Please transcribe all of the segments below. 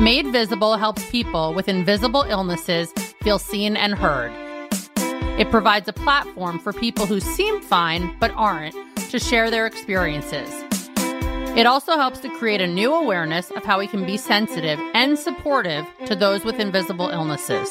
Made Visible helps people with invisible illnesses feel seen and heard. It provides a platform for people who seem fine but aren't to share their experiences. It also helps to create a new awareness of how we can be sensitive and supportive to those with invisible illnesses.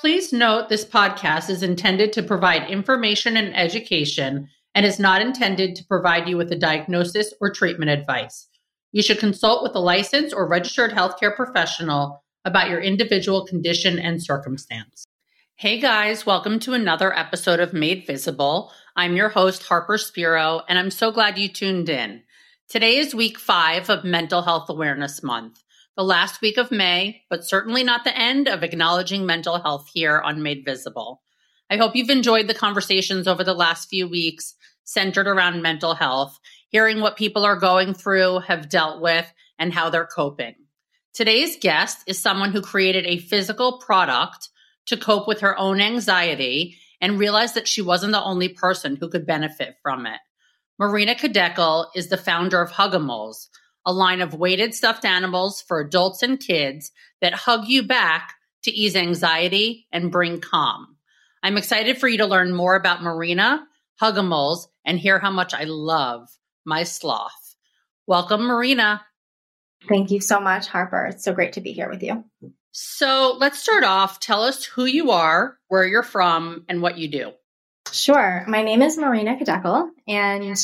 Please note this podcast is intended to provide information and education and is not intended to provide you with a diagnosis or treatment advice. You should consult with a licensed or registered healthcare professional about your individual condition and circumstance. Hey guys, welcome to another episode of Made Visible. I'm your host, Harper Spiro, and I'm so glad you tuned in. Today is week five of Mental Health Awareness Month, the last week of May, but certainly not the end of acknowledging mental health here on Made Visible. I hope you've enjoyed the conversations over the last few weeks centered around mental health, hearing what people are going through, have dealt with, and how they're coping. Today's guest is someone who created a physical product to cope with her own anxiety and realized that she wasn't the only person who could benefit from it. Marina Khidekel is the founder of Hugimals, a line of weighted stuffed animals for adults and kids that hug you back to ease anxiety and bring calm. I'm excited for you to learn more about Marina, Hugimals, and hear how much I love my sloth. Welcome, Marina. Thank you so much, Harper. It's so great to be here with you. So let's start off. Tell us who you are, where you're from, and what you do. Sure. My name is Marina Khidekel, and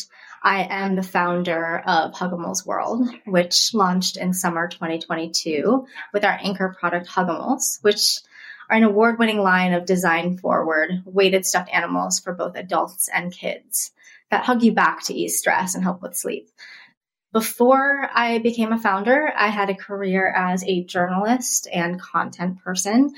I am the founder of Hugimals World, which launched in summer 2022 with our anchor product Hugimals, which an award winning line of design forward, weighted stuffed animals for both adults and kids that hug you back to ease stress and help with sleep. Before I became a founder, I had a career as a journalist and content person.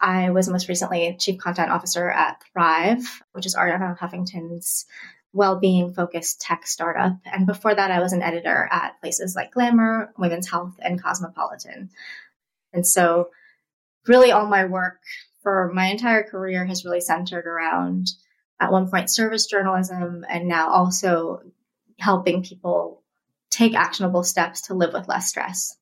I was most recently chief content officer at Thrive, which is Arianna Huffington's well-being focused tech startup. And before that, I was an editor at places like Glamour, Women's Health, and Cosmopolitan. And so really all my work for my entire career has really centered around at one point service journalism and now also helping people take actionable steps to live with less stress.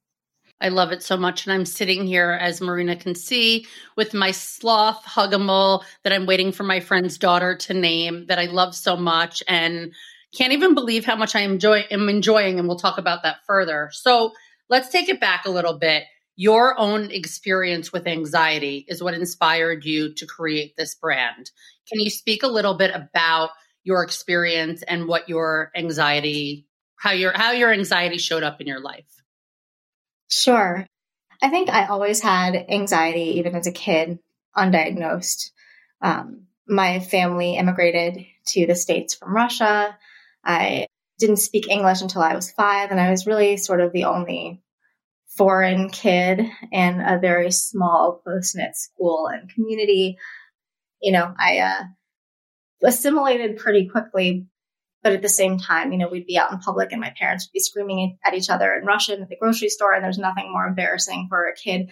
I love it so much. And I'm sitting here, as Marina can see, with my sloth Hugimal that I'm waiting for my friend's daughter to name that I love so much and can't even believe how much I enjoy am enjoying. And we'll talk about that further. So let's take it back a little bit your own experience with anxiety is what inspired you to create this brand. Can you speak a little bit about your experience and what your anxiety how your how your anxiety showed up in your life? Sure. I think I always had anxiety even as a kid, undiagnosed. Um, my family immigrated to the States from Russia. I didn't speak English until I was five, and I was really sort of the only foreign kid in a very small, close knit school and community. You know, I uh, assimilated pretty quickly, but at the same time, you know, we'd be out in public and my parents would be screaming at each other in Russian at the grocery store, and there's nothing more embarrassing for a kid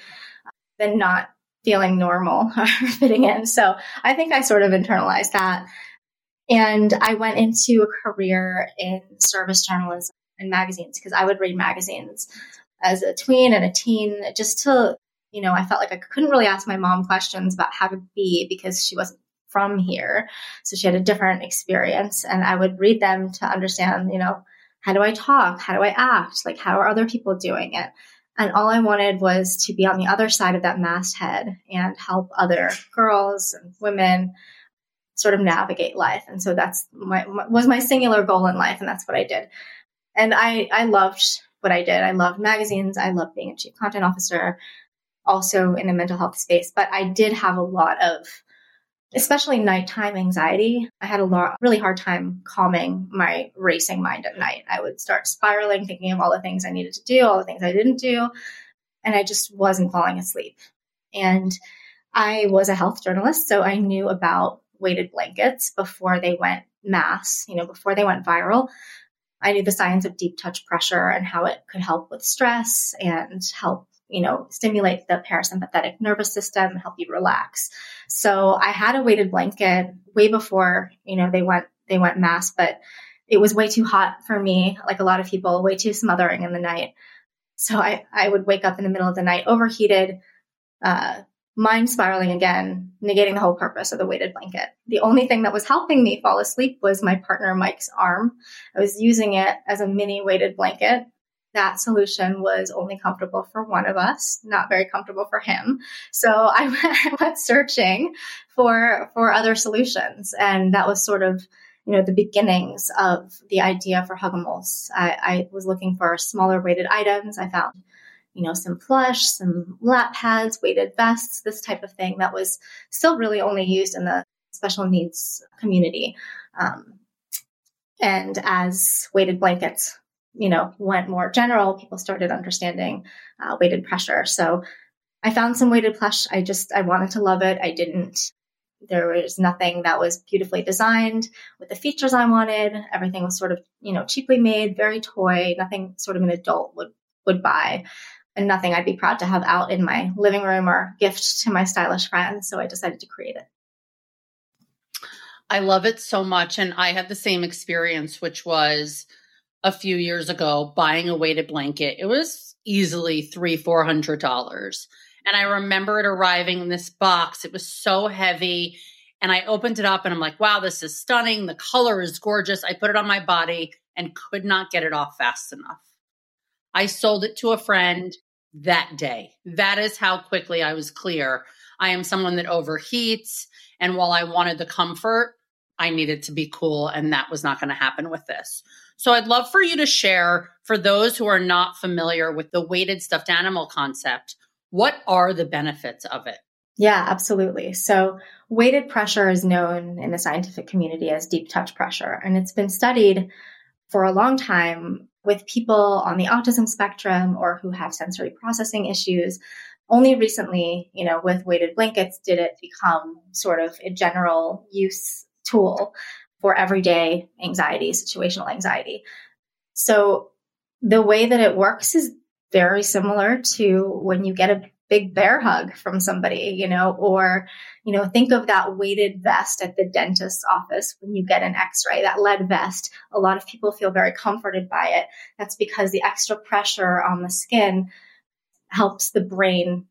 than not feeling normal or fitting in. So I think I sort of internalized that. And I went into a career in service journalism and magazines because I would read magazines as a tween and a teen just to, you know, I felt like I couldn't really ask my mom questions about how to be because she wasn't from here. So she had a different experience. And I would read them to understand, you know, how do I talk? How do I act? Like, how are other people doing it? And all I wanted was to be on the other side of that masthead and help other girls and women sort of navigate life. And so that's my, was my singular goal in life. And that's what I did. And I, I loved what I did. I loved magazines. I loved being a chief content officer, also in the mental health space. But I did have a lot of, especially nighttime anxiety. I had a lot, really hard time calming my racing mind at night. I would start spiraling, thinking of all the things I needed to do, all the things I didn't do. And I just wasn't falling asleep. And I was a health journalist, so I knew about weighted blankets before they went mass, you know, before they went viral. I knew the science of deep touch pressure and how it could help with stress and help, you know, stimulate the parasympathetic nervous system, help you relax. So I had a weighted blanket way before, you know, they went they went mass, but it was way too hot for me, like a lot of people, way too smothering in the night. So I, I would wake up in the middle of the night overheated, uh, mind spiraling again, negating the whole purpose of the weighted blanket. The only thing that was helping me fall asleep was my partner Mike's arm. I was using it as a mini weighted blanket. That solution was only comfortable for one of us, not very comfortable for him. So I went, searching for for other solutions, and that was sort of you know the beginnings of the idea for Hugimals. I, I was looking for smaller weighted items. I found you know, some plush, some lap pads, weighted vests, this type of thing that was still really only used in the special needs community. Um, and as weighted blankets, you know, went more general, people started understanding uh, weighted pressure. So I found some weighted plush. I just, I wanted to love it. I didn't, there was nothing that was beautifully designed with the features I wanted. Everything was sort of, you know, cheaply made, very toy, nothing sort of an adult would, would buy and nothing I'd be proud to have out in my living room or gift to my stylish friends. So I decided to create it. I love it so much. And I had the same experience, which was a few years ago buying a weighted blanket. It was easily three, four hundred dollars. And I remember it arriving in this box. It was so heavy. And I opened it up and I'm like, wow, this is stunning. The color is gorgeous. I put it on my body and could not get it off fast enough. I sold it to a friend that day. That is how quickly I was clear. I am someone that overheats. And while I wanted the comfort, I needed to be cool. And that was not going to happen with this. So I'd love for you to share for those who are not familiar with the weighted stuffed animal concept, what are the benefits of it? Yeah, absolutely. So, weighted pressure is known in the scientific community as deep touch pressure, and it's been studied for a long time with people on the autism spectrum or who have sensory processing issues. Only recently, you know, with weighted blankets did it become sort of a general use tool for everyday anxiety, situational anxiety. So the way that it works is very similar to when you get a big bear hug from somebody, you know, or, you know, think of that weighted vest at the dentist's office when you get an x ray, that lead vest. A lot of people feel very comforted by it. That's because the extra pressure on the skin helps the brain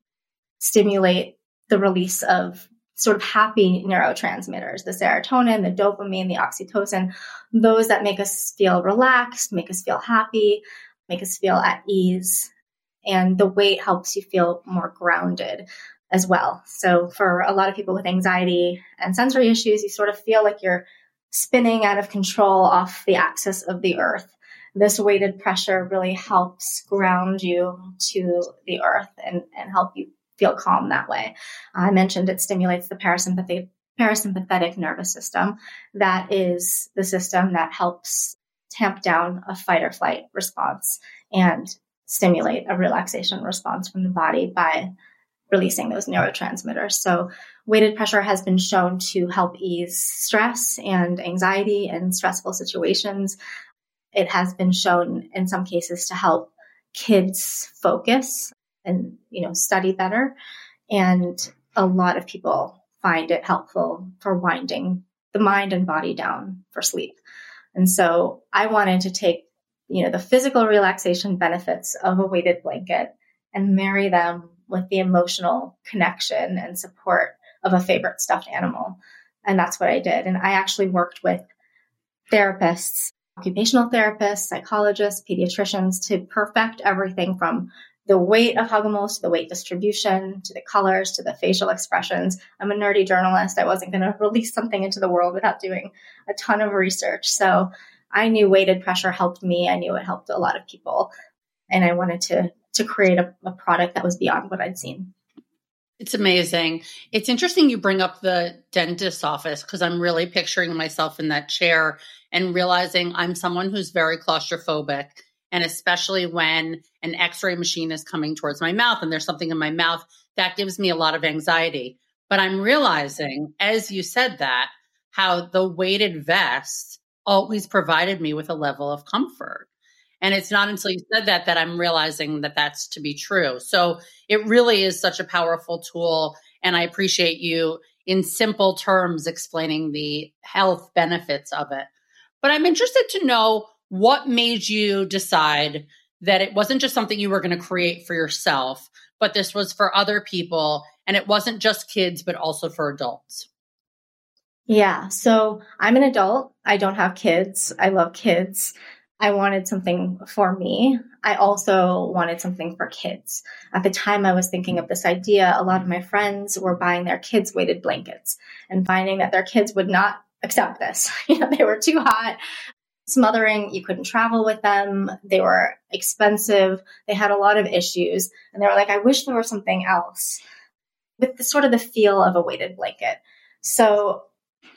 stimulate the release of sort of happy neurotransmitters, the serotonin, the dopamine, the oxytocin, those that make us feel relaxed, make us feel happy, make us feel at ease and the weight helps you feel more grounded as well. So for a lot of people with anxiety and sensory issues, you sort of feel like you're spinning out of control off the axis of the earth. This weighted pressure really helps ground you to the earth and, and help you feel calm that way. I mentioned it stimulates the parasympathetic parasympathetic nervous system. That is the system that helps tamp down a fight or flight response and stimulate a relaxation response from the body by releasing those neurotransmitters. So, weighted pressure has been shown to help ease stress and anxiety in stressful situations. It has been shown in some cases to help kids focus and, you know, study better. And a lot of people find it helpful for winding the mind and body down for sleep. And so I wanted to take you know, the physical relaxation benefits of a weighted blanket and marry them with the emotional connection and support of a favorite stuffed animal. And that's what I did. And I actually worked with therapists, occupational therapists, psychologists, pediatricians to perfect everything from the weight of Hugimals to the weight distribution to the colors to the facial expressions. I'm a nerdy journalist. I wasn't going to release something into the world without doing a ton of research. So I knew weighted pressure helped me. I knew it helped a lot of people. And I wanted to to create a, a product that was beyond what I'd seen. It's amazing. It's interesting you bring up the dentist's office because I'm really picturing myself in that chair and realizing I'm someone who's very claustrophobic. And especially when an x ray machine is coming towards my mouth and there's something in my mouth, that gives me a lot of anxiety. But I'm realizing, as you said that, how the weighted vest always provided me with a level of comfort. And it's not until you said that that I'm realizing that that's to be true. So it really is such a powerful tool. And I appreciate you in simple terms explaining the health benefits of it. But I'm interested to know what made you decide that it wasn't just something you were going to create for yourself, but this was for other people. And it wasn't just kids, but also for adults. Yeah. So I'm an adult. I don't have kids. I love kids. I wanted something for me. I also wanted something for kids. At the time I was thinking of this idea, a lot of my friends were buying their kids weighted blankets and finding that their kids would not accept this. You know, they were too hot, smothering, you couldn't travel with them, they were expensive, they had a lot of issues, and they were like, I wish there was something else with the, sort of the feel of a weighted blanket. So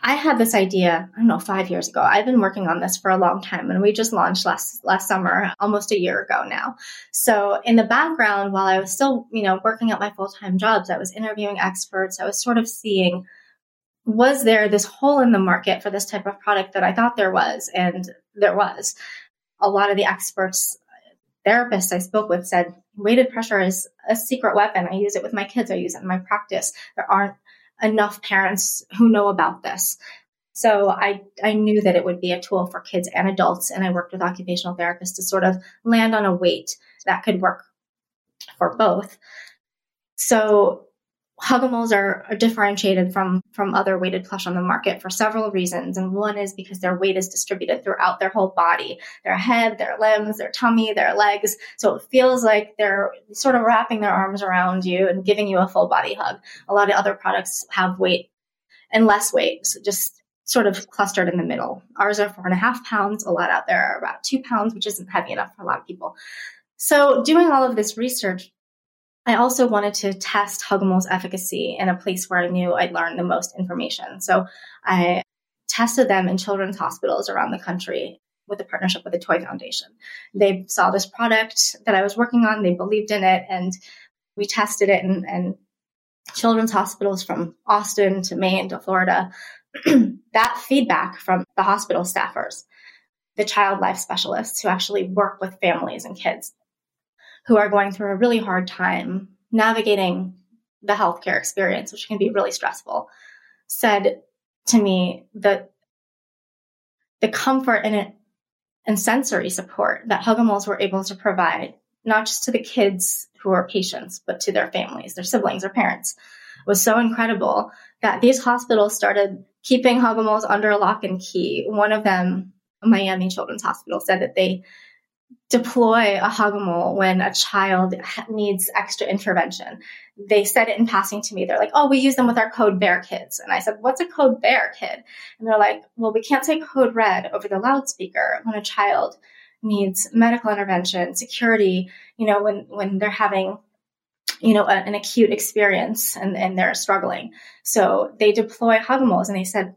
I had this idea, I don't know, five years ago. I've been working on this for a long time and we just launched last, last summer, almost a year ago now. So in the background, while I was still, you know, working at my full-time jobs, I was interviewing experts. I was sort of seeing, was there this hole in the market for this type of product that I thought there was? And there was. A lot of the experts, therapists I spoke with said, weighted pressure is a secret weapon. I use it with my kids. I use it in my practice. There aren't enough parents who know about this. So I, I knew that it would be a tool for kids and adults. And I worked with occupational therapists to sort of land on a weight that could work for both. So Hugimals are, are, differentiated from, from other weighted plush on the market for several reasons. And one is because their weight is distributed throughout their whole body, their head, their limbs, their tummy, their legs. So it feels like they're sort of wrapping their arms around you and giving you a full body hug. A lot of other products have weight and less weight, so just sort of clustered in the middle. Ours are four and a half pounds. A lot out there are about two pounds, which isn't heavy enough for a lot of people. So doing all of this research, I also wanted to test Hugimals' efficacy in a place where I knew I'd learn the most information. So I tested them in children's hospitals around the country with a partnership with the Toy Foundation. They saw this product that I was working on, they believed in it, and we tested it in, in children's hospitals from Austin to Maine to Florida. that feedback from the hospital staffers, the child life specialists who actually work with families and kids who are going through a really hard time navigating the healthcare experience, which can be really stressful, said to me that the comfort and it and sensory support that Hugimals were able to provide, not just to the kids who are patients, but to their families, their siblings, their parents, was so incredible that these hospitals started keeping Hugimals under lock and key. One of them, Miami Children's Hospital, said that they deploy a Hugimal when a child needs extra intervention. They said it in passing to me. They're like, oh, we use them with our code bear kids. And I said, what's a code bear kid? And they're like, well, we can't say code red over the loudspeaker when a child needs medical intervention, security, you know, when, when they're having you know, a, an acute experience and, and they're struggling. So they deploy Hugimals and they said,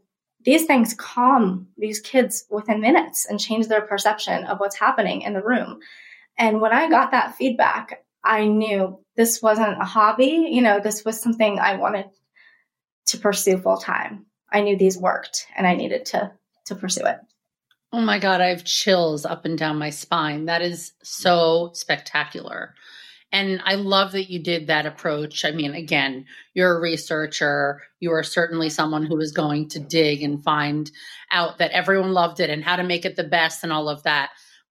these things calm these kids within minutes and change their perception of what's happening in the room. And when I got that feedback, I knew this wasn't a hobby. You know, this was something I wanted to pursue full time. I knew these worked and I needed to to pursue it. Oh my God, I have chills up and down my spine. That is so spectacular. And I love that you did that approach. I mean, again, you're a researcher. You are certainly someone who is going to dig and find out that everyone loved it and how to make it the best and all of that.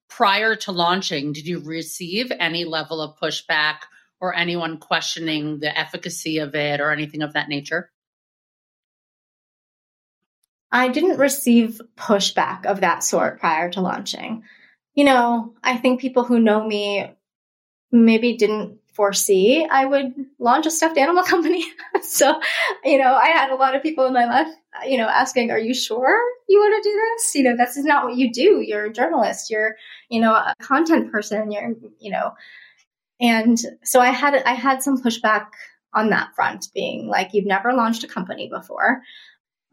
Prior to launching, did you receive any level of pushback or anyone questioning the efficacy of it or anything of that nature? I didn't receive pushback of that sort prior to launching. You know, I think people who know me maybe didn't foresee I would launch a stuffed animal company. so, you know, I had a lot of people in my life, you know, asking, are you sure you want to do this? You know, this is not what you do. You're a journalist. You're, you know, a content person. You're, you know, and so I had, I had some pushback on that front being like, you've never launched a company before.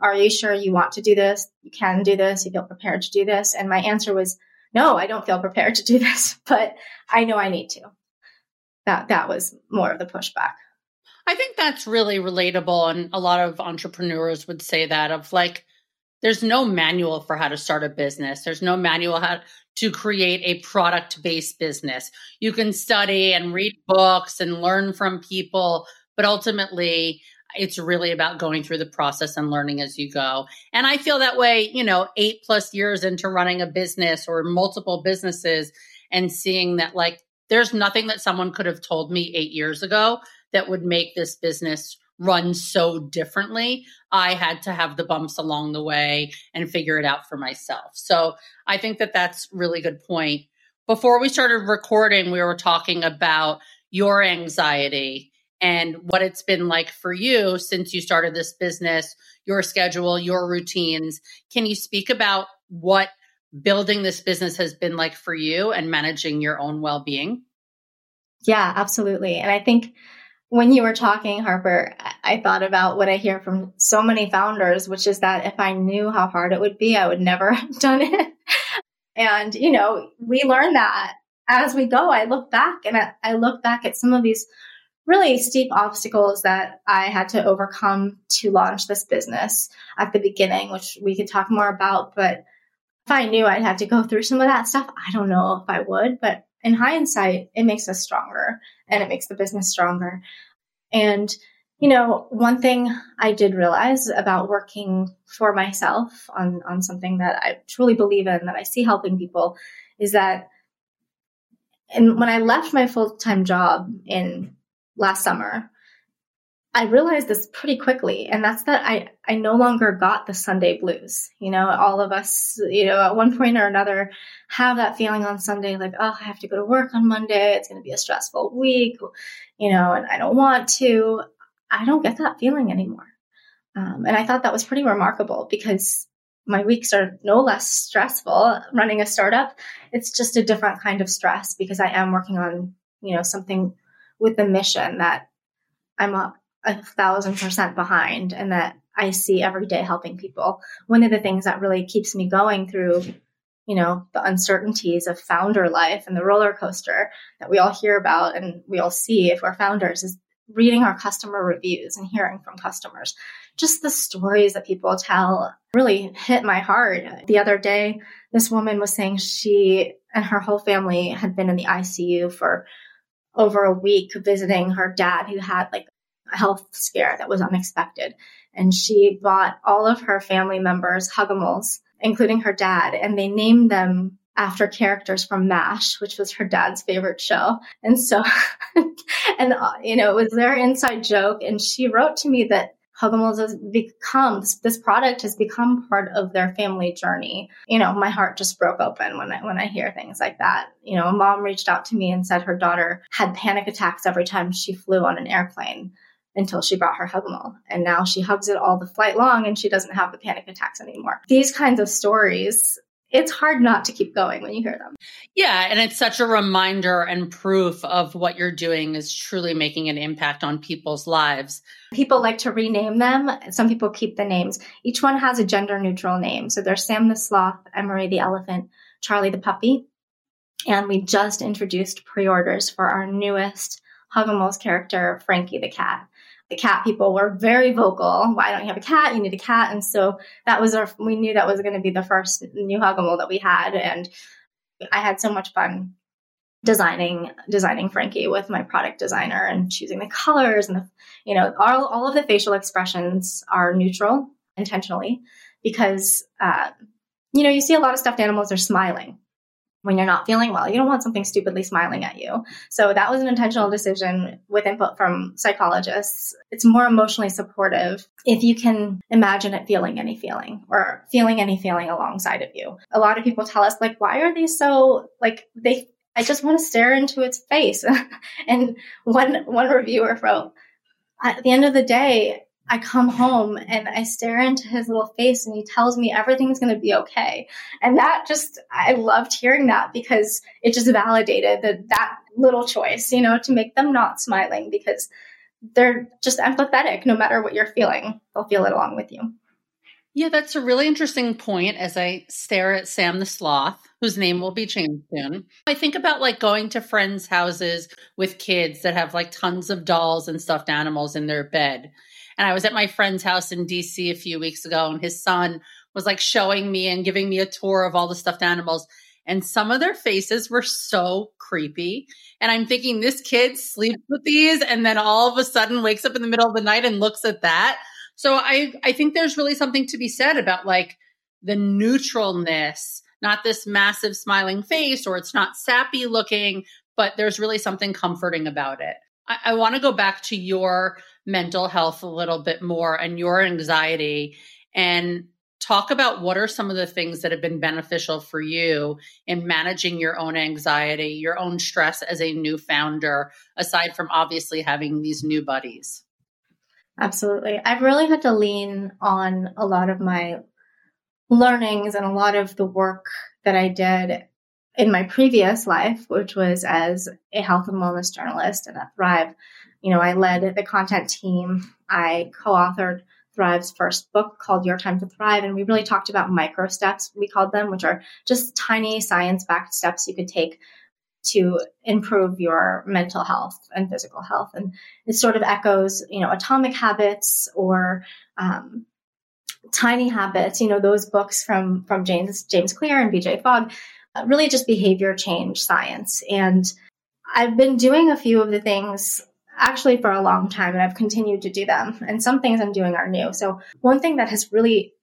Are you sure you want to do this? You can do this. You feel prepared to do this? And my answer was, no, I don't feel prepared to do this, but I know I need to that that was more of the pushback. I think that's really relatable and a lot of entrepreneurs would say that of like there's no manual for how to start a business. There's no manual how to create a product-based business. You can study and read books and learn from people, but ultimately it's really about going through the process and learning as you go. And I feel that way, you know, eight plus years into running a business or multiple businesses and seeing that like there's nothing that someone could have told me eight years ago that would make this business run so differently. I had to have the bumps along the way and figure it out for myself. So I think that that's really good point. Before we started recording, we were talking about your anxiety and what it's been like for you since you started this business, your schedule, your routines. Can you speak about what building this business has been like for you and managing your own well being? Yeah, absolutely. And I think when you were talking, Harper, I thought about what I hear from so many founders, which is that if I knew how hard it would be, I would never have done it. and, you know, we learn that as we go. I look back and I, look back at some of these really steep obstacles that I had to overcome to launch this business at the beginning, which we could talk more about. But if I knew I'd have to go through some of that stuff, I don't know if I would. But in hindsight, it makes us stronger and it makes the business stronger. And, you know, one thing I did realize about working for myself on, on something that I truly believe in, that I see helping people, is that and when I left my full time job in last summer, I realized this pretty quickly, and that's that I, I no longer got the Sunday blues. You know, all of us, you know, at one point or another have that feeling on Sunday like, oh, I have to go to work on Monday. It's going to be a stressful week, you know, and I don't want to. I don't get that feeling anymore. Um, and I thought that was pretty remarkable because my weeks are no less stressful running a startup. It's just a different kind of stress because I am working on, you know, something with the mission that I'm a, a thousand percent behind and that I see every day helping people. One of the things that really keeps me going through, you know, the uncertainties of founder life and the roller coaster that we all hear about and we all see if we're founders is reading our customer reviews and hearing from customers. Just the stories that people tell really hit my heart. The other day, this woman was saying she and her whole family had been in the ICU for over a week visiting her dad who had like health scare that was unexpected. And she bought all of her family members Hugimals, including her dad, and they named them after characters from MASH, which was her dad's favorite show. And so, and, uh, you know, it was their inside joke. And she wrote to me that Hugimals has become, this product has become part of their family journey. You know, my heart just broke open when I, when I hear things like that. You know, a mom reached out to me and said her daughter had panic attacks every time she flew on an airplane until she brought her Hugimal. And now she hugs it all the flight long and she doesn't have the panic attacks anymore. These kinds of stories it's hard not to keep going when you hear them. Yeah, and it's such a reminder and proof of what you're doing is truly making an impact on people's lives. People like to rename them. Some people keep the names. Each one has a gender neutral name. So there's Sam the Sloth, Emery the Elephant, Charlie the Puppy. And we just introduced pre orders for our newest Hugimals character, Frankie the Cat the cat people were very vocal. Why don't you have a cat? You need a cat. And so that was our, we knew that was going to be the first new Hugimal that we had. And I had so much fun designing, designing Frankie with my product designer and choosing the colors and the, you know, all, all of the facial expressions are neutral intentionally because, uh, you know, you see a lot of stuffed animals are smiling when you're not feeling well. You don't want something stupidly smiling at you. So that was an intentional decision with input from psychologists. It's more emotionally supportive if you can imagine it feeling any feeling or feeling any feeling alongside of you. A lot of people tell us like, why are they so like they, I just want to stare into its face. and one, one reviewer wrote, at the end of the day, I come home and I stare into his little face and he tells me everything's going to be okay. And that just, I loved hearing that because it just validated that, that little choice, you know, to make them not smiling because they're just empathetic no matter what you're feeling. They'll feel it along with you. Yeah, that's a really interesting point as I stare at Sam the Sloth, whose name will be changed soon. I think about like going to friends' houses with kids that have like tons of dolls and stuffed animals in their bed and I was at my friend's house in DC a few weeks ago, and his son was like showing me and giving me a tour of all the stuffed animals. and some of their faces were so creepy. And I'm thinking this kid sleeps with these and then all of a sudden wakes up in the middle of the night and looks at that. So I I think there's really something to be said about like the neutralness, not this massive smiling face or it's not sappy looking, but there's really something comforting about it. I, I want to go back to your mental health a little bit more and your anxiety and talk about what are some of the things that have been beneficial for you in managing your own anxiety, your own stress as a new founder, aside from obviously having these new buddies. Absolutely. I've really had to lean on a lot of my learnings and a lot of the work that I did in my previous life, which was as a health and wellness journalist and at Thrive. You know, I led the content team. I co-authored Thrive's first book called Your Time to Thrive. And we really talked about micro steps, we called them, which are just tiny science backed steps you could take to improve your mental health and physical health. And it sort of echoes, you know, atomic habits or, um, tiny habits, you know, those books from, from James, James Clear and BJ Fogg, uh, really just behavior change science. And I've been doing a few of the things actually for a long time and I've continued to do them. And some things I'm doing are new. So one thing that has really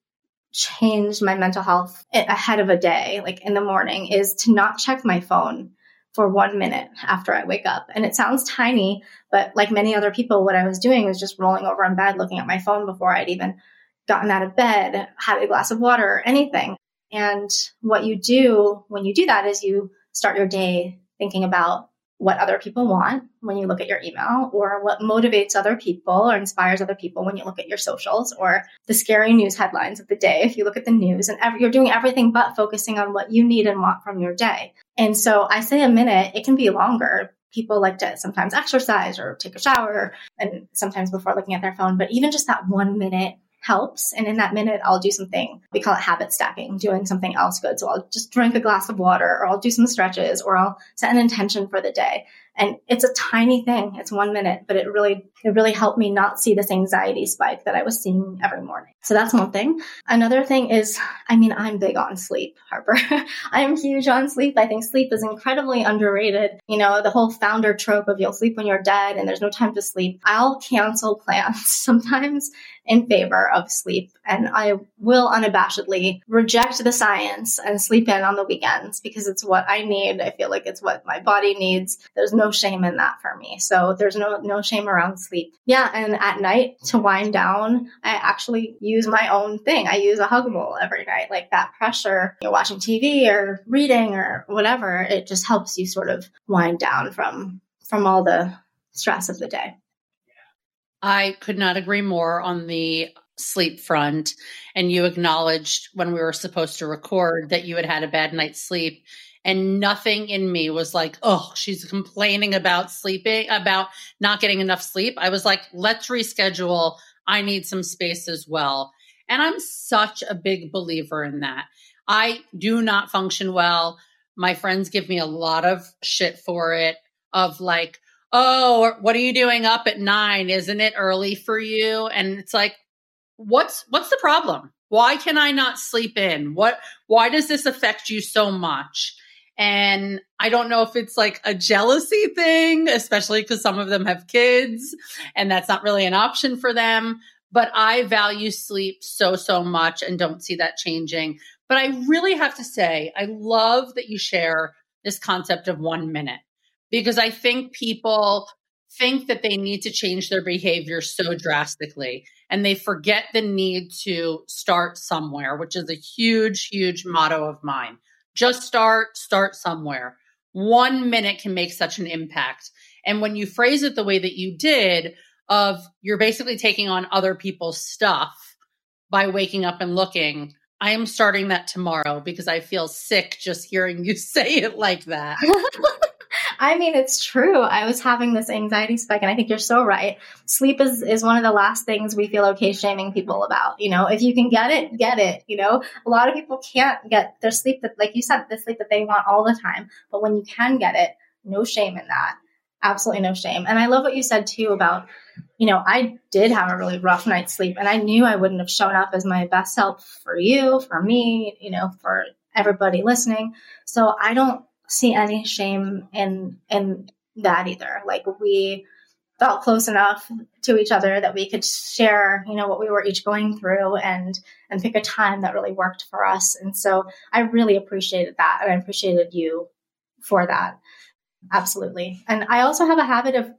changed my mental health ahead of a day, like in the morning, is to not check my phone for one minute after I wake up. And it sounds tiny, but like many other people, what I was doing was just rolling over in bed, looking at my phone before I'd even gotten out of bed, had a glass of water, or anything. And what you do when you do that is you start your day thinking about what other people want when you look at your email or what motivates other people or inspires other people when you look at your socials or the scary news headlines of the day. If you look at the news and you're doing everything but focusing on what you need and want from your day. And so i say a minute it can be longer. People like to sometimes exercise or take a shower and sometimes before looking at their phone but even just that one minute helps. And in that minute, I'll do something. We call it habit stacking, doing something else good. So I'll just drink a glass of water or I'll do some stretches or I'll set an intention for the day. And it's a tiny thing. It's one minute, but it really, it really helped me not see this anxiety spike that I was seeing every morning. So that's one thing. Another thing is, I mean, I'm big on sleep, Harper. I am huge on sleep. I think sleep is incredibly underrated. You know, the whole founder trope of you'll sleep when you're dead and there's no time to sleep. I'll cancel plans sometimes in favor of sleep. And I will unabashedly reject the science and sleep in on the weekends because it's what I need. I feel like it's what my body needs. There's no shame in that for me. So there's no, no shame around sleep. Yeah. And at night to wind down, I actually use my own thing. I use a huggable every night, like that pressure, you're watching TV or reading or whatever. It just helps you sort of wind down from, from all the stress of the day. I could not agree more on the sleep front. And you acknowledged when we were supposed to record that you had had a bad night's sleep. And nothing in me was like, oh, she's complaining about sleeping, about not getting enough sleep. I was like, let's reschedule. I need some space as well. And I'm such a big believer in that. I do not function well. My friends give me a lot of shit for it, of like, oh, what are you doing up at nine? Isn't it early for you? And it's like, what's what's the problem? Why can I not sleep in? What why does this affect you so much? And I don't know if it's like a jealousy thing, especially because some of them have kids and that's not really an option for them. But I value sleep so, so much and don't see that changing. But I really have to say, I love that you share this concept of one minute because I think people think that they need to change their behavior so drastically and they forget the need to start somewhere, which is a huge, huge motto of mine. Just start, start somewhere. One minute can make such an impact. And when you phrase it the way that you did, of you're basically taking on other people's stuff by waking up and looking, I am starting that tomorrow because I feel sick just hearing you say it like that. I mean, it's true. I was having this anxiety spike, and I think you're so right. Sleep is, is one of the last things we feel okay shaming people about. You know, if you can get it, get it. You know, a lot of people can't get their sleep that, like you said, the sleep that they want all the time. But when you can get it, no shame in that. Absolutely no shame. And I love what you said too about, you know, I did have a really rough night's sleep and I knew I wouldn't have shown up as my best self for you, for me, you know, for everybody listening. So I don't see any shame in in that either. Like we felt close enough to each other that we could share, you know, what we were each going through and and pick a time that really worked for us. And so I really appreciated that and I appreciated you for that. Absolutely. And I also have a habit of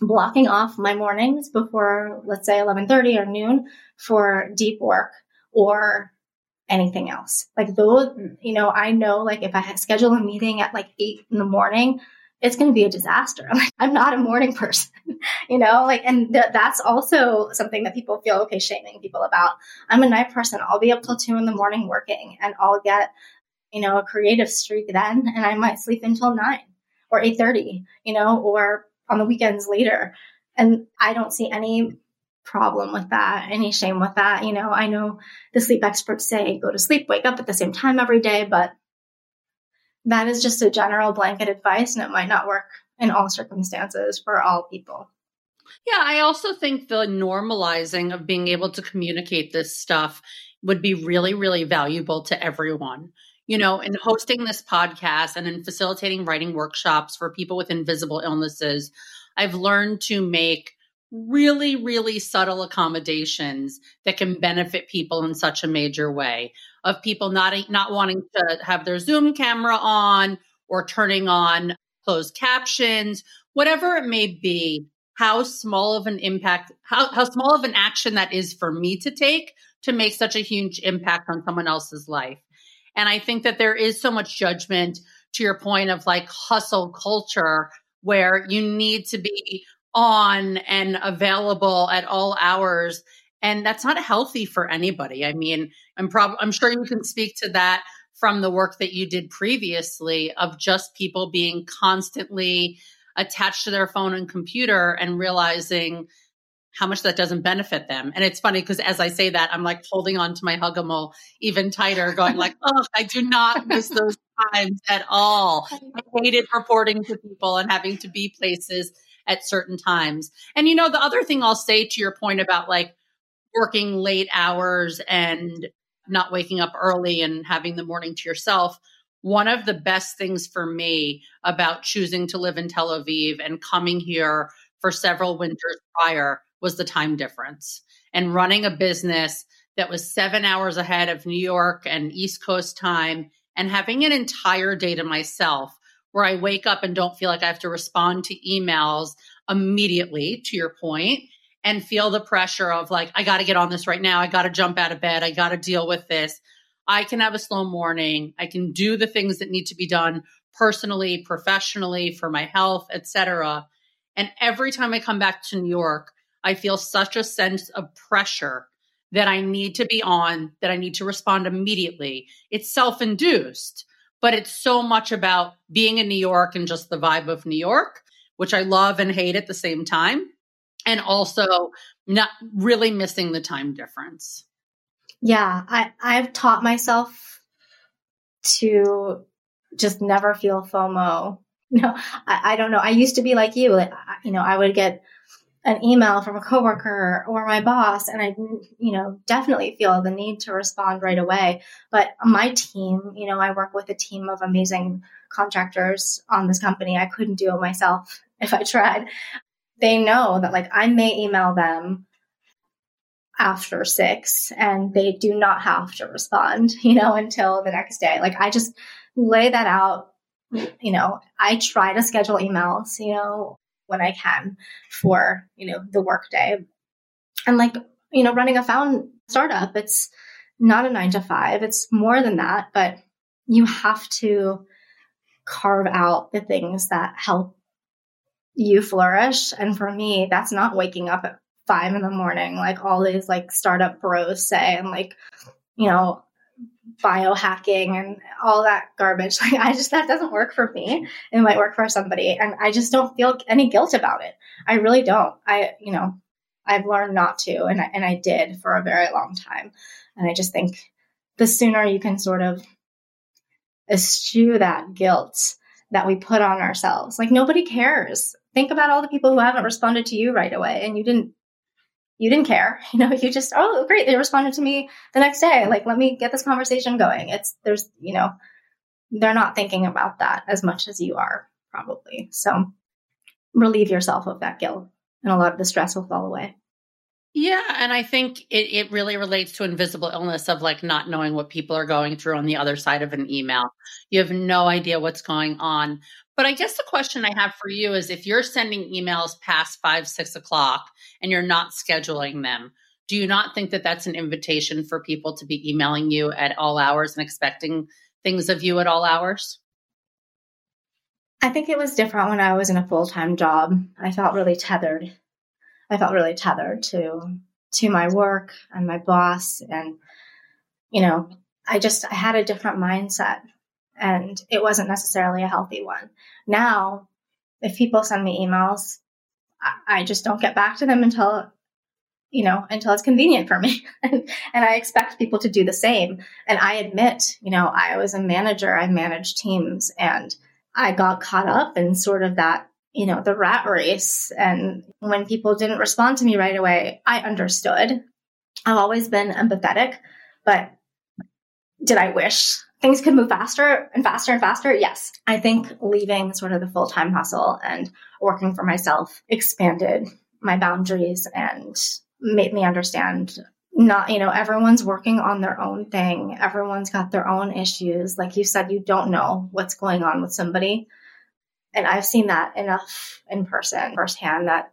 blocking off my mornings before let's say 11:30 or noon for deep work or anything else. Like those, you know, I know like if I schedule a meeting at like eight in the morning, it's going to be a disaster. I'm, like, I'm not a morning person, you know, like, and th- that's also something that people feel okay shaming people about. I'm a night person. I'll be up till two in the morning working and I'll get, you know, a creative streak then, and I might sleep until nine or 8.30, you know, or on the weekends later. And I don't see any problem with that, any shame with that. You know, I know the sleep experts say go to sleep, wake up at the same time every day, but that is just a general blanket advice and it might not work in all circumstances for all people. Yeah, I also think the normalizing of being able to communicate this stuff would be really, really valuable to everyone. You know, in hosting this podcast and in facilitating writing workshops for people with invisible illnesses, I've learned to make really, really subtle accommodations that can benefit people in such a major way of people not, not wanting to have their Zoom camera on or turning on closed captions, whatever it may be, how small of an impact, how, how small of an action that is for me to take to make such a huge impact on someone else's life. And I think that there is so much judgment to your point of like hustle culture where you need to be on and available at all hours and that's not healthy for anybody i mean i'm prob- i'm sure you can speak to that from the work that you did previously of just people being constantly attached to their phone and computer and realizing how much that doesn't benefit them. And it's funny because as I say that, I'm like holding on to my Hugimal even tighter, going like, oh, I do not miss those times at all. I hated reporting to people and having to be places at certain times. And you know, the other thing I'll say to your point about like working late hours and not waking up early and having the morning to yourself. One of the best things for me about choosing to live in Tel Aviv and coming here for several winters prior was the time difference and running a business that was seven hours ahead of New York and East Coast time and having an entire day to myself where I wake up and don't feel like I have to respond to emails immediately, to your point, and feel the pressure of like, I got to get on this right now. I got to jump out of bed. I got to deal with this. I can have a slow morning. I can do the things that need to be done personally, professionally, for my health, etc. And every time I come back to New York, I feel such a sense of pressure that I need to be on, that I need to respond immediately. It's self induced but it's so much about being in New York and just the vibe of New York, which I love and hate at the same time. And also not really missing the time difference. Yeah, I, I've taught myself to just never feel FOMO. No, I, I don't know. I used to be like you. Like, you know, I would get an email from a coworker or my boss and I you know definitely feel the need to respond right away. But my team you know I work with a team of amazing contractors on this company. I couldn't do it myself if I tried. They know that like I may email them after 6 and they do not have to respond you know until the next day. Like I just lay that out you know I try to schedule emails you know when I can for, you know, the workday. And like, you know, running a found startup, it's not a nine to five, it's more than that, but you have to carve out the things that help you flourish. And for me, that's not waking up at five in the morning, like all these like startup bros say, and like, you know, biohacking and all that garbage. Like I just that doesn't work for me. It might work for somebody and I just don't feel any guilt about it. I really don't. I you know, I've learned not to and I, and I did for a very long time. And I just think the sooner you can sort of eschew that guilt that we put on ourselves. Like nobody cares. Think about all the people who haven't responded to you right away and you didn't you didn't care. You know, you just, oh, great. They responded to me the next day. Like, let me get this conversation going. It's, there's, you know, they're not thinking about that as much as you are probably. So relieve yourself of that guilt and a lot of the stress will fall away. Yeah, and I think it, it really relates to invisible illness of like not knowing what people are going through on the other side of an email. You have no idea what's going on. But I guess the question I have for you is if you're sending emails past five, six o'clock and you're not scheduling them, do you not think that that's an invitation for people to be emailing you at all hours and expecting things of you at all hours? I think it was different when I was in a full time job. I felt really tethered. I felt really tethered to to my work and my boss, and you know, I just I had a different mindset, and it wasn't necessarily a healthy one. Now, if people send me emails, I, just don't get back to them until you know, until it's convenient for me. and I expect people to do the same. And I admit, you know, I was a manager, I managed teams, and I got caught up in sort of that, you know, the rat race. And when people didn't respond to me right away, I understood. I've always been empathetic, but did I wish things could move faster and faster and faster? Yes. I think leaving sort of the full time hustle and working for myself expanded my boundaries and made me understand not, you know, everyone's working on their own thing. Everyone's got their own issues. Like you said, you don't know what's going on with somebody. And I've seen that enough in person firsthand that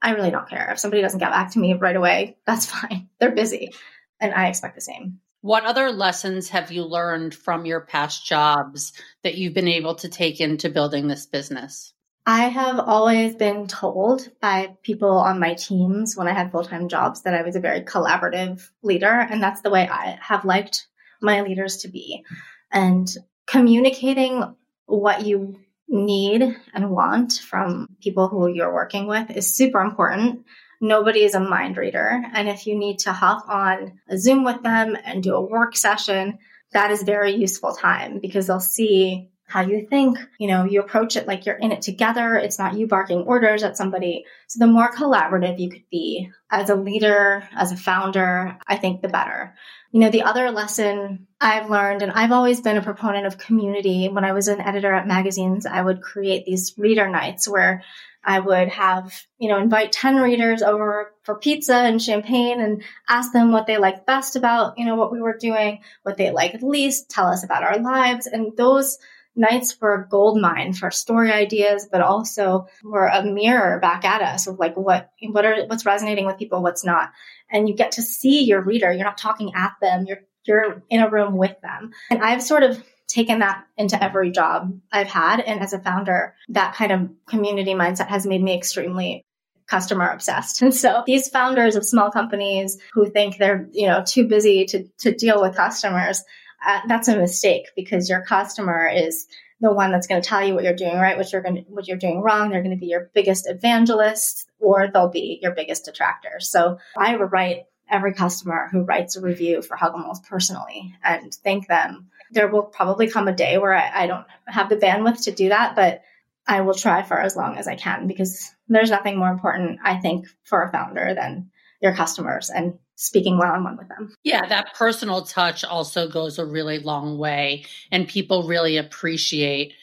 I really don't care. If somebody doesn't get back to me right away, that's fine. They're busy. And I expect the same. What other lessons have you learned from your past jobs that you've been able to take into building this business? I have always been told by people on my teams when I had full time jobs that I was a very collaborative leader. And that's the way I have liked my leaders to be. And communicating what you need and want from people who you're working with is super important. Nobody is a mind reader. And if you need to hop on a Zoom with them and do a work session, that is very useful time because they'll see how you think. You know, you approach it like you're in it together. It's not you barking orders at somebody. So the more collaborative you could be as a leader, as a founder, I think the better. You know, the other lesson I've learned, and I've always been a proponent of community. When I was an editor at magazines, I would create these reader nights where I would have, you know, invite 10 readers over for pizza and champagne and ask them what they liked best about, you know, what we were doing, what they liked least, tell us about our lives. And those nights were a gold mine for story ideas, but also were a mirror back at us of like what what are what's resonating with people, what's not. And you get to see your reader. You're not talking at them. You're you're in a room with them. And I've sort of taken that into every job I've had. And as a founder, that kind of community mindset has made me extremely customer obsessed. And so these founders of small companies who think they're, you know, too busy to, to deal with customers uh, that's a mistake because your customer is the one that's going to tell you what you're doing right, what you're going to, what you're doing wrong. They're going to be your biggest evangelist or they'll be your biggest detractor. So I would write every customer who writes a review for Hugimals personally and thank them. There will probably come a day where I, I don't have the bandwidth to do that, but I will try for as long as I can because there's nothing more important, I think, for a founder than your customers and speaking one on one with them. Yeah, that personal touch also goes a really long way. And people really appreciate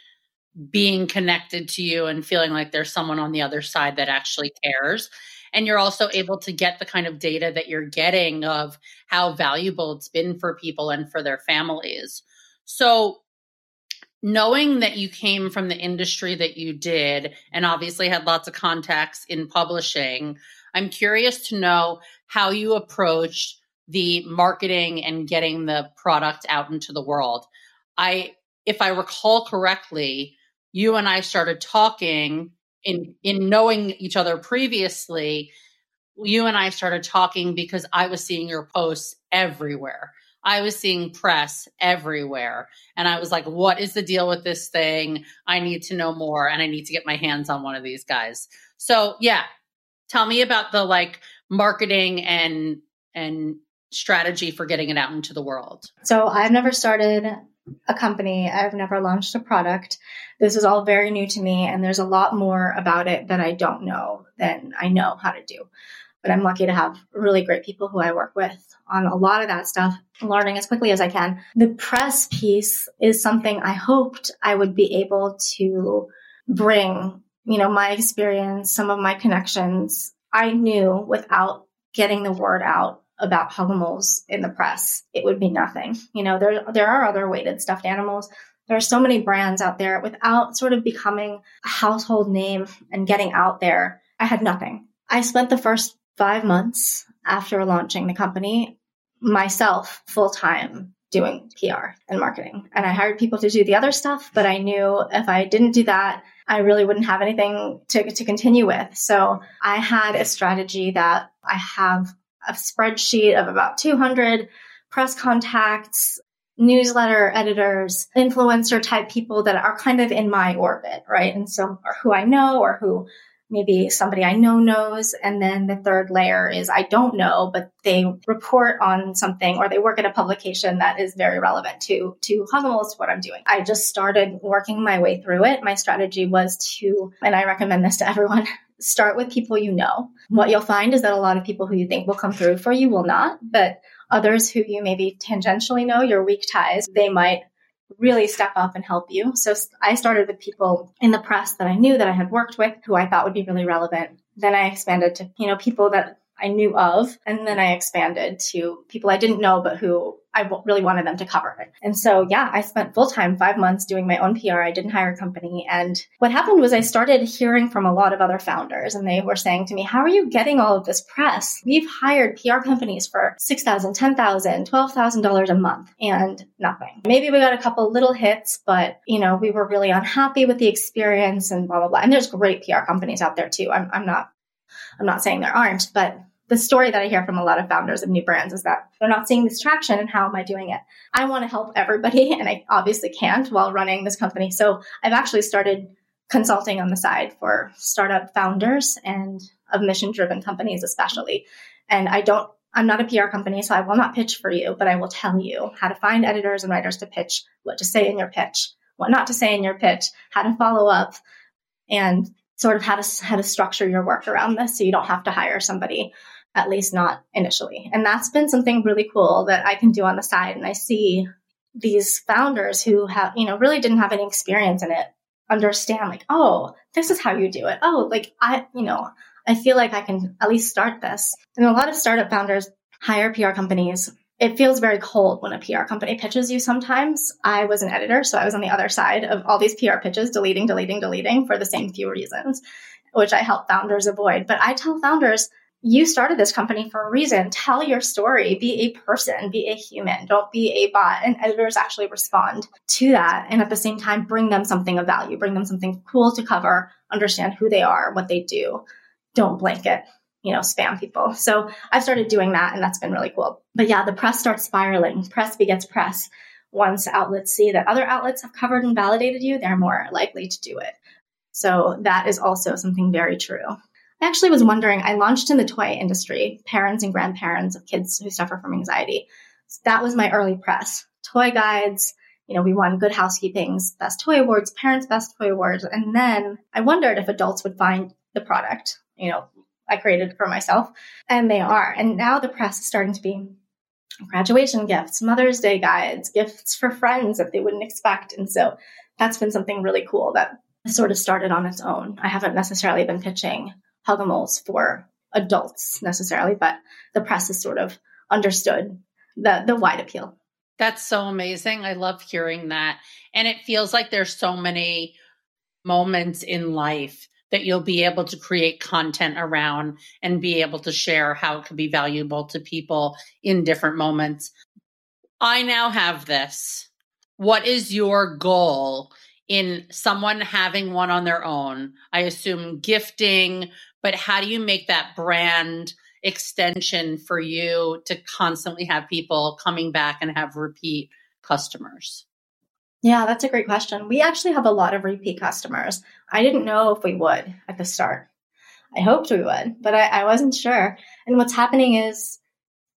being connected to you and feeling like there's someone on the other side that actually cares. And you're also able to get the kind of data that you're getting of how valuable it's been for people and for their families. So, knowing that you came from the industry that you did and obviously had lots of contacts in publishing, I'm curious to know how you approached the marketing and getting the product out into the world. I, if I recall correctly, you and I started talking in in knowing each other previously. You and I started talking because I was seeing your posts everywhere. I was seeing press everywhere. And I was like, what is the deal with this thing? I need to know more and I need to get my hands on one of these guys. So, yeah, tell me about the like marketing and and strategy for getting it out into the world? So I've never started a company. I've never launched a product. This is all very new to me and there's a lot more about it that I don't know than I know how to do. But I'm lucky to have really great people who I work with on a lot of that stuff, learning as quickly as I can. The press piece is something I hoped I would be able to bring, you know, my experience, some of my connections. I knew without getting the word out about Hugimals in the press, it would be nothing. You know, there there are other weighted stuffed animals. There are so many brands out there without sort of becoming a household name and getting out there. I had nothing. I spent the first five months after launching the company myself full time doing PR and marketing. And I hired people to do the other stuff, but I knew if I didn't do that, I really wouldn't have anything to, to continue with. So I had a strategy that I have a spreadsheet of about 200 press contacts, newsletter editors, influencer type people that are kind of in my orbit, right? And so, or who I know or who maybe somebody I know knows. And then the third layer is I don't know, but they report on something or they work at a publication that is very relevant to, to Hugimals, what I'm doing. I just started working my way through it. My strategy was to, and I recommend this to everyone, start with people you know. What you'll find is that a lot of people who you think will come through for you will not, but others who you maybe tangentially know, your weak ties, they might really step up and help you. So I started with people in the press that I knew that I had worked with who I thought would be really relevant. Then I expanded to, you know, people that I knew of. And then I expanded to people I didn't know, but who I really wanted them to cover it. And so, yeah, I spent full time five months doing my own PR. I didn't hire a company. And what happened was I started hearing from a lot of other founders and they were saying to me, how are you getting all of this press? We've hired PR companies for $6,000, $10,000, $12,000 a month and nothing. Maybe we got a couple little hits, but you know, we were really unhappy with the experience and blah, blah, blah. And there's great PR companies out there too. I'm, I'm not, I'm not saying there aren't, but the story that I hear from a lot of founders of new brands is that they're not seeing this traction and how am I doing it? I want to help everybody and I obviously can't while running this company. So I've actually started consulting on the side for startup founders and of mission driven companies, especially. And I don't, I'm not a PR company, so I will not pitch for you, but I will tell you how to find editors and writers to pitch, what to say in your pitch, what not to say in your pitch, how to follow up, and sort of how to how to structure your work around this so you don't have to hire somebody at least not initially. And that's been something really cool that I can do on the side. And I see these founders who have, you know, really didn't have any experience in it understand like, oh, this is how you do it. Oh, like I, you know, I feel like I can at least start this. And a lot of startup founders hire PR companies. It feels very cold when a PR company pitches you sometimes. I was an editor, so I was on the other side of all these PR pitches, deleting, deleting, deleting for the same few reasons, which I help founders avoid. But I tell founders, you started this company for a reason. Tell your story. Be a person. Be a human. Don't be a bot. And editors actually respond to that. And at the same time, bring them something of value. Bring them something cool to cover. Understand who they are, what they do. Don't blanket, you know, spam people. So I've started doing that, and that's been really cool. But yeah, the press starts spiraling. Press begets press. Once outlets see that other outlets have covered and validated you, they're more likely to do it. So that is also something very true. I actually was wondering, I launched in the toy industry, parents and grandparents of kids who suffer from anxiety. So that was my early press. Toy guides, you know, we won Good Housekeeping's Best Toy Awards, Parents' Best Toy Awards. And then I wondered if adults would find the product, you know, I created for myself. And they are. And now the press is starting to be graduation gifts, Mother's Day guides, gifts for friends that they wouldn't expect. And so that's been something really cool that sort of started on its own. I haven't necessarily been pitching Hugimals for adults necessarily, but the press has sort of understood the the wide appeal. That's so amazing. I love hearing that. And it feels like there's so many moments in life that you'll be able to create content around and be able to share how it could be valuable to people in different moments. I now have this. What is your goal in someone having one on their own? I assume gifting, but how do you make that brand extension for you to constantly have people coming back and have repeat customers? Yeah, that's a great question. We actually have a lot of repeat customers. I didn't know if we would at the start. I hoped we would, but I, I wasn't sure. And what's happening is,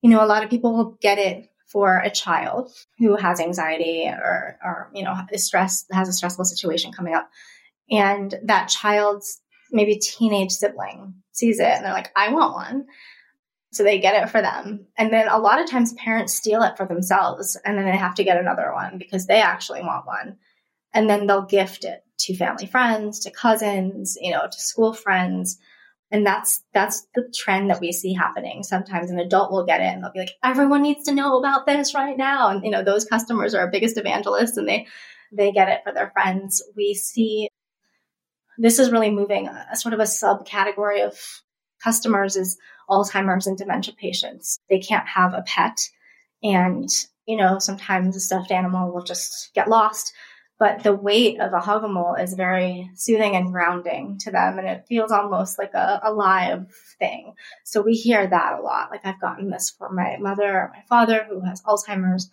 you know, a lot of people will get it for a child who has anxiety or, or you know, is stressed, has a stressful situation coming up. And that child's maybe teenage sibling sees it and they're like, I want one. So they get it for them. And then a lot of times parents steal it for themselves and then they have to get another one because they actually want one. And then they'll gift it to family friends, to cousins, you know, to school friends. And that's that's the trend that we see happening. Sometimes an adult will get it and they'll be like, everyone needs to know about this right now. And you know, those customers are our biggest evangelists and they they get it for their friends. We see this is really moving a sort of a subcategory of customers is Alzheimer's and dementia patients. They can't have a pet. And, you know, sometimes a stuffed animal will just get lost. But the weight of a Hugimal is very soothing and grounding to them. And it feels almost like a, a live thing. So we hear that a lot. Like I've gotten this for my mother or my father who has Alzheimer's,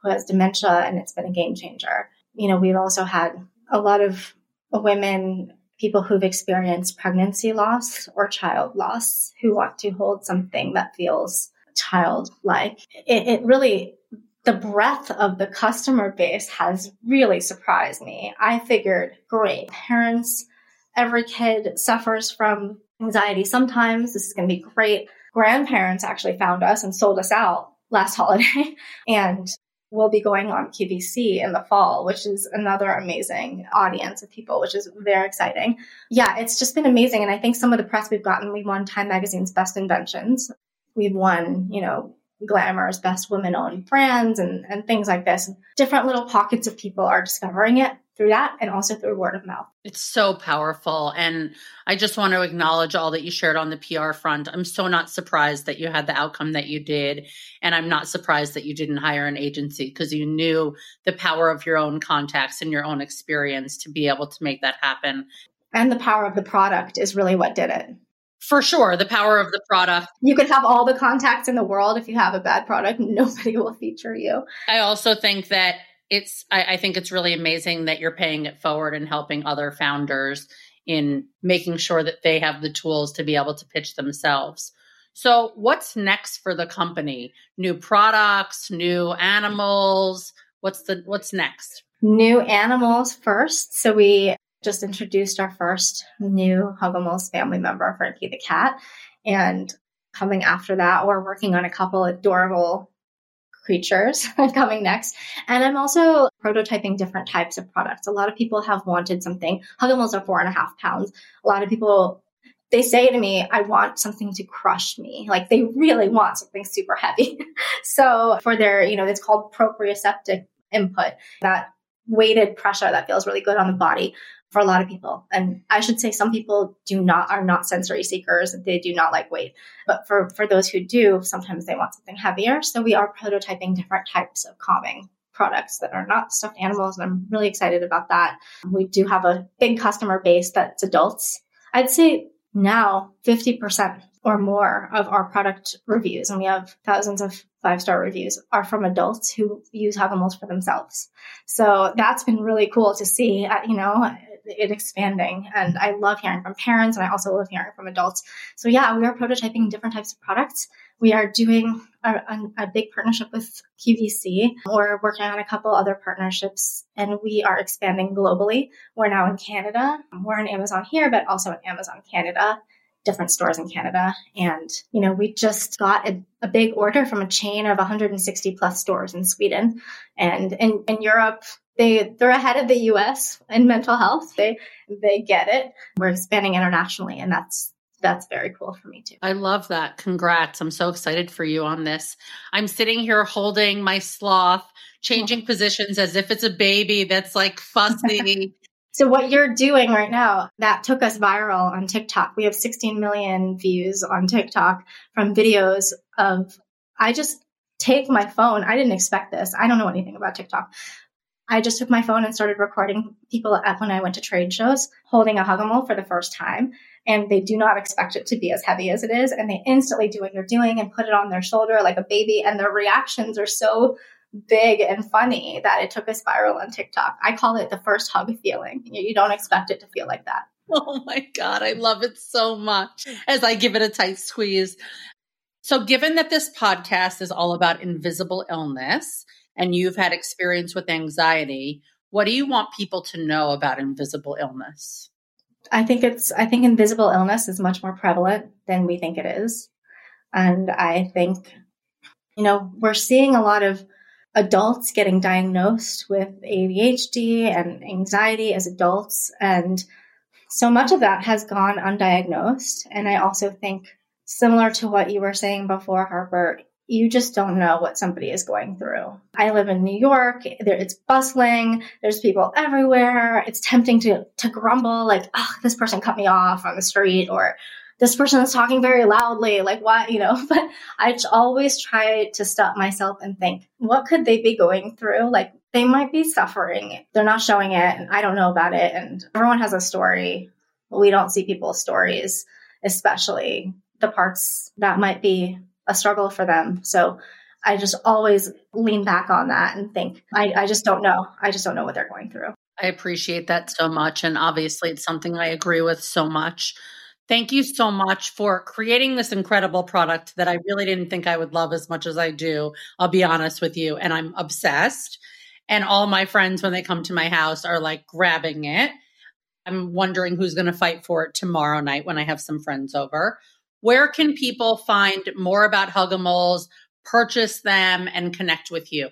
who has dementia, and it's been a game changer. You know, we've also had a lot of women people who've experienced pregnancy loss or child loss who want to hold something that feels childlike. It, it really, the breadth of the customer base has really surprised me. I figured, great, parents, every kid suffers from anxiety sometimes. This is going to be great. Grandparents actually found us and sold us out last holiday. and will be going on QVC in the fall, which is another amazing audience of people, which is very exciting. Yeah, it's just been amazing. And I think some of the press we've gotten, we won Time Magazine's Best Inventions. We've won, you know, Glamour's Best Women Owned Brands and, and things like this. Different little pockets of people are discovering it through that and also through word of mouth. It's so powerful. And I just want to acknowledge all that you shared on the PR front. I'm so not surprised that you had the outcome that you did. And I'm not surprised that you didn't hire an agency because you knew the power of your own contacts and your own experience to be able to make that happen. And the power of the product is really what did it. For sure, the power of the product. You could have all the contacts in the world. If you have a bad product, nobody will feature you. I also think that it's I, I, think it's really amazing that you're paying it forward and helping other founders in making sure that they have the tools to be able to pitch themselves. So what's next for the company? New products new animals? What's the what's next? New animals first. So we just introduced our first new Hugimals family member frankie the cat. And coming after that we're working on a couple adorable creatures coming next. And I'm also prototyping different types of products. A lot of people have wanted something. Hugimals are four and a half pounds. A lot of people they say to me, I want something to crush me. Like they really want something super heavy. so for their, you know, it's called proprioceptive input, that weighted pressure that feels really good on the body for a lot of people. And I should say some people do not are not sensory seekers. They do not like weight. But for, for those who do, sometimes they want something heavier. So we are prototyping different types of calming products that are not stuffed animals. And I'm really excited about that. We do have a big customer base that's adults. I'd say now 50% or more of our product reviews, and we have thousands of five star reviews, are from adults who use Hugimals for themselves. So that's been really cool to see. Uh, you know, it expanding. And I love hearing from parents and I also love hearing from adults. So yeah, we are prototyping different types of products. We are doing a, a, big partnership with QVC. We're working on a couple other partnerships and we are expanding globally. We're now in Canada. We're in Amazon here, but also in Amazon Canada different stores in Canada. And, you know, we just got a, a, big order from a chain of 160 plus stores in Sweden. And in, in Europe, they they're ahead of the US in mental health. They they get it. We're expanding internationally and that's that's very cool for me too. I love that. Congrats. I'm so excited for you on this. I'm sitting here holding my sloth, changing positions as if it's a baby that's like fussy. so what you're doing right now, that took us viral on TikTok. We have 16 million views on TikTok from videos of I just take my phone. I didn't expect this. I don't know anything about TikTok. I just took my phone and started recording people at when I went to trade shows holding a Hugimal for the first time. And they do not expect it to be as heavy as it is. And they instantly do what you're doing and put it on their shoulder like a baby. And their reactions are so big and funny that it took a spiral on TikTok. I call it the first hug feeling. You don't expect it to feel like that. Oh my God. I love it so much as I give it a tight squeeze. So, given that this podcast is all about invisible illness, and you've had experience with anxiety, what do you want people to know about invisible illness? I think it's I think invisible illness is much more prevalent than we think it is. And I think, you know, we're seeing a lot of adults getting diagnosed with ADHD and anxiety as adults. And so much of that has gone undiagnosed. And I also think, similar to what you were saying before, Harper, you just don't know what somebody is going through. I live in New York. There, it's bustling. There's people everywhere. It's tempting to to grumble, like, "Oh, this person cut me off on the street," or "This person is talking very loudly." Like, what you know? But I always try to stop myself and think, what could they be going through? Like, they might be suffering. They're not showing it, and I don't know about it. And everyone has a story. We don't see people's stories, especially the parts that might be a struggle for them. So I just always lean back on that and think, I, I just don't know. I just don't know what they're going through. I appreciate that so much. And obviously, it's something I agree with so much. Thank you so much for creating this incredible product that I really didn't think I would love as much as I do. I'll be honest with you. And I'm obsessed. And all my friends, when they come to my house, are like grabbing it. I'm wondering who's going to fight for it tomorrow night when I have some friends over. Where can people find more about Hugimals, purchase them, and connect with you?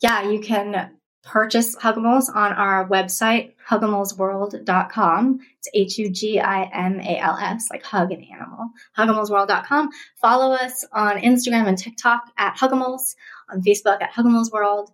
Yeah, you can purchase Hugimals on our website, hugimalsworld.com. It's H U G I M A L S, like hug an animal. Hugimalsworld.com. Follow us on Instagram and TikTok at Hugimals, on Facebook at Hugimalsworld.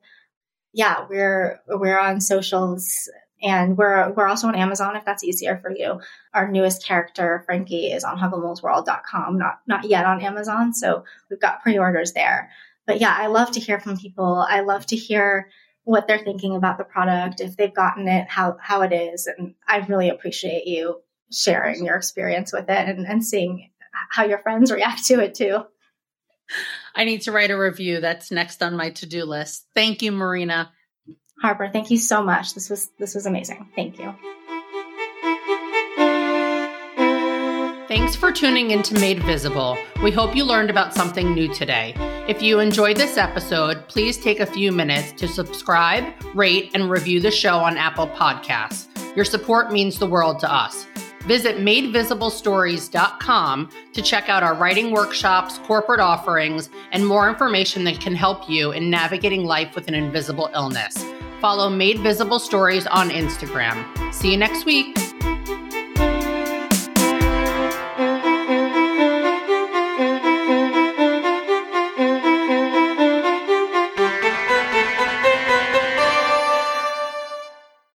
Yeah, we're we're on socials and we're we're also on Amazon if that's easier for you. Our newest character, Frankie, is on HugimalsWorld.com, not not yet on Amazon. So we've got pre-orders there. But yeah, I love to hear from people. I love to hear what they're thinking about the product, if they've gotten it, how how it is. And I really appreciate you sharing your experience with it and, and seeing how your friends react to it too. I need to write a review. That's next on my to-do list. Thank you, Marina. Harper, thank you so much. This was this was amazing. Thank you. Thanks for tuning into Made Visible. We hope you learned about something new today. If you enjoyed this episode, please take a few minutes to subscribe, rate, and review the show on Apple Podcasts. Your support means the world to us. Visit madevisiblestories.com to check out our writing workshops, corporate offerings, and more information that can help you in navigating life with an invisible illness. Follow Made Visible Stories on Instagram. See you next week.